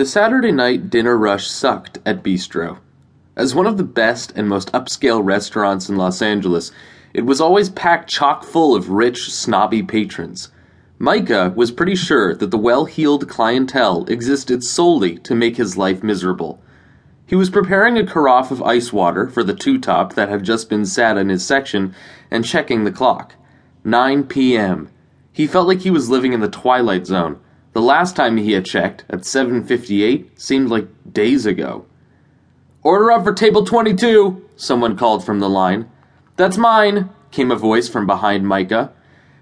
The Saturday night dinner rush sucked at Bistro. As one of the best and most upscale restaurants in Los Angeles, it was always packed chock full of rich, snobby patrons. Mikah was pretty sure that the well heeled clientele existed solely to make his life miserable. He was preparing a carafe of ice water for the two top that had just been sat in his section and checking the clock. 9 p.m. He felt like he was living in the twilight zone. The last time he had checked, at 7:58, seemed like days ago. Order up for table 22, someone called from the line. That's mine, came a voice from behind Mikah.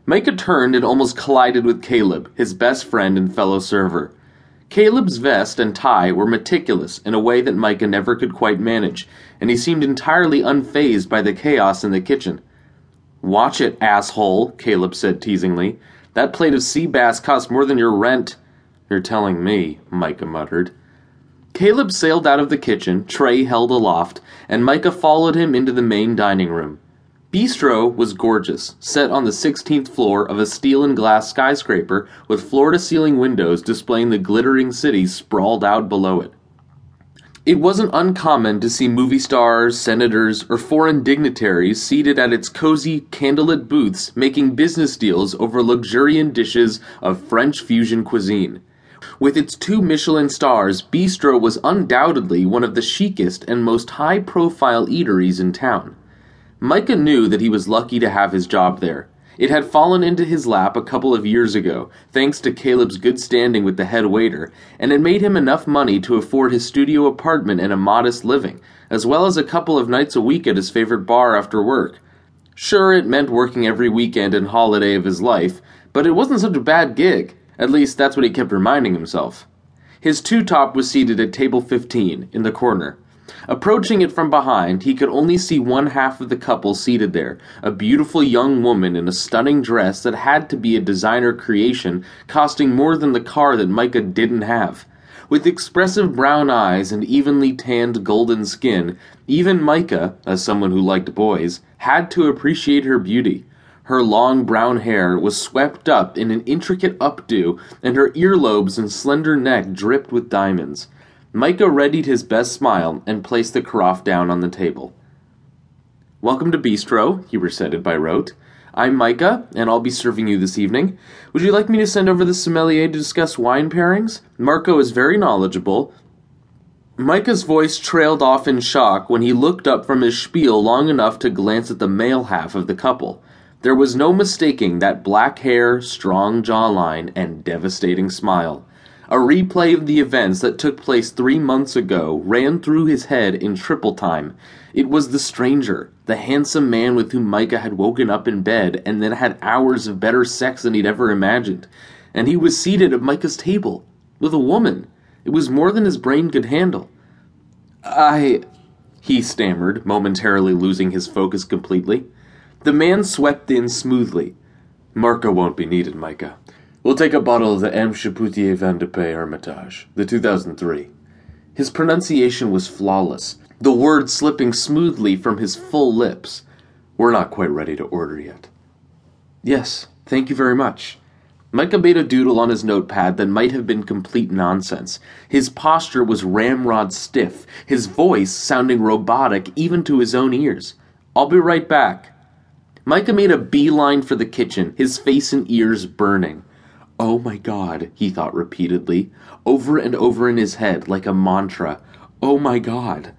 Mikah turned and almost collided with Caleb, his best friend and fellow server. Caleb's vest and tie were meticulous in a way that Mikah never could quite manage, and he seemed entirely unfazed by the chaos in the kitchen. Watch it, asshole, Caleb said teasingly. That plate of sea bass cost more than your rent. You're telling me, Mikah muttered. Caleb sailed out of the kitchen, tray held aloft, and Mikah followed him into the main dining room. Bistro was gorgeous, set on the 16th floor of a steel and glass skyscraper with floor to ceiling windows displaying the glittering city sprawled out below it. It wasn't uncommon to see movie stars, senators, or foreign dignitaries seated at its cozy, candlelit booths making business deals over luxuriant dishes of French fusion cuisine. With its two Michelin stars, Bistro was undoubtedly one of the chicest and most high profile eateries in town. Mikah knew that he was lucky to have his job there. It had fallen into his lap a couple of years ago, thanks to Caleb's good standing with the head waiter, and it made him enough money to afford his studio apartment and a modest living, as well as a couple of nights a week at his favorite bar after work. Sure, it meant working every weekend and holiday of his life, but it wasn't such a bad gig. At least that's what he kept reminding himself. His two top was seated at table 15, in the corner. Approaching it from behind, he could only see one half of the couple seated there a beautiful young woman in a stunning dress that had to be a designer creation, costing more than the car that Mikah didn't have. With expressive brown eyes and evenly tanned golden skin, even Mikah, as someone who liked boys, had to appreciate her beauty. Her long brown hair was swept up in an intricate updo, and her earlobes and slender neck dripped with diamonds. Mikah readied his best smile and placed the carafe down on the table. Welcome to Bistro, he recited by rote. I'm Mikah, and I'll be serving you this evening. Would you like me to send over the sommelier to discuss wine pairings? Marco is very knowledgeable. Mikah's voice trailed off in shock when he looked up from his spiel long enough to glance at the male half of the couple. There was no mistaking that black hair, strong jawline, and devastating smile. A replay of the events that took place three months ago ran through his head in triple time. It was the stranger, the handsome man with whom Mikah had woken up in bed and then had hours of better sex than he'd ever imagined. And he was seated at Mikah's table with a woman. It was more than his brain could handle. I. he stammered, momentarily losing his focus completely. The man swept in smoothly. Marco won't be needed, Mikah. We'll take a bottle of the M. Chapoutier Vin de Paille Hermitage, the 2003. His pronunciation was flawless, the words slipping smoothly from his full lips. We're not quite ready to order yet. Yes, thank you very much. Mikah made a doodle on his notepad that might have been complete nonsense. His posture was ramrod stiff, his voice sounding robotic even to his own ears. I'll be right back. Mikah made a beeline for the kitchen, his face and ears burning. Oh my god, he thought repeatedly, over and over in his head like a mantra. Oh my god.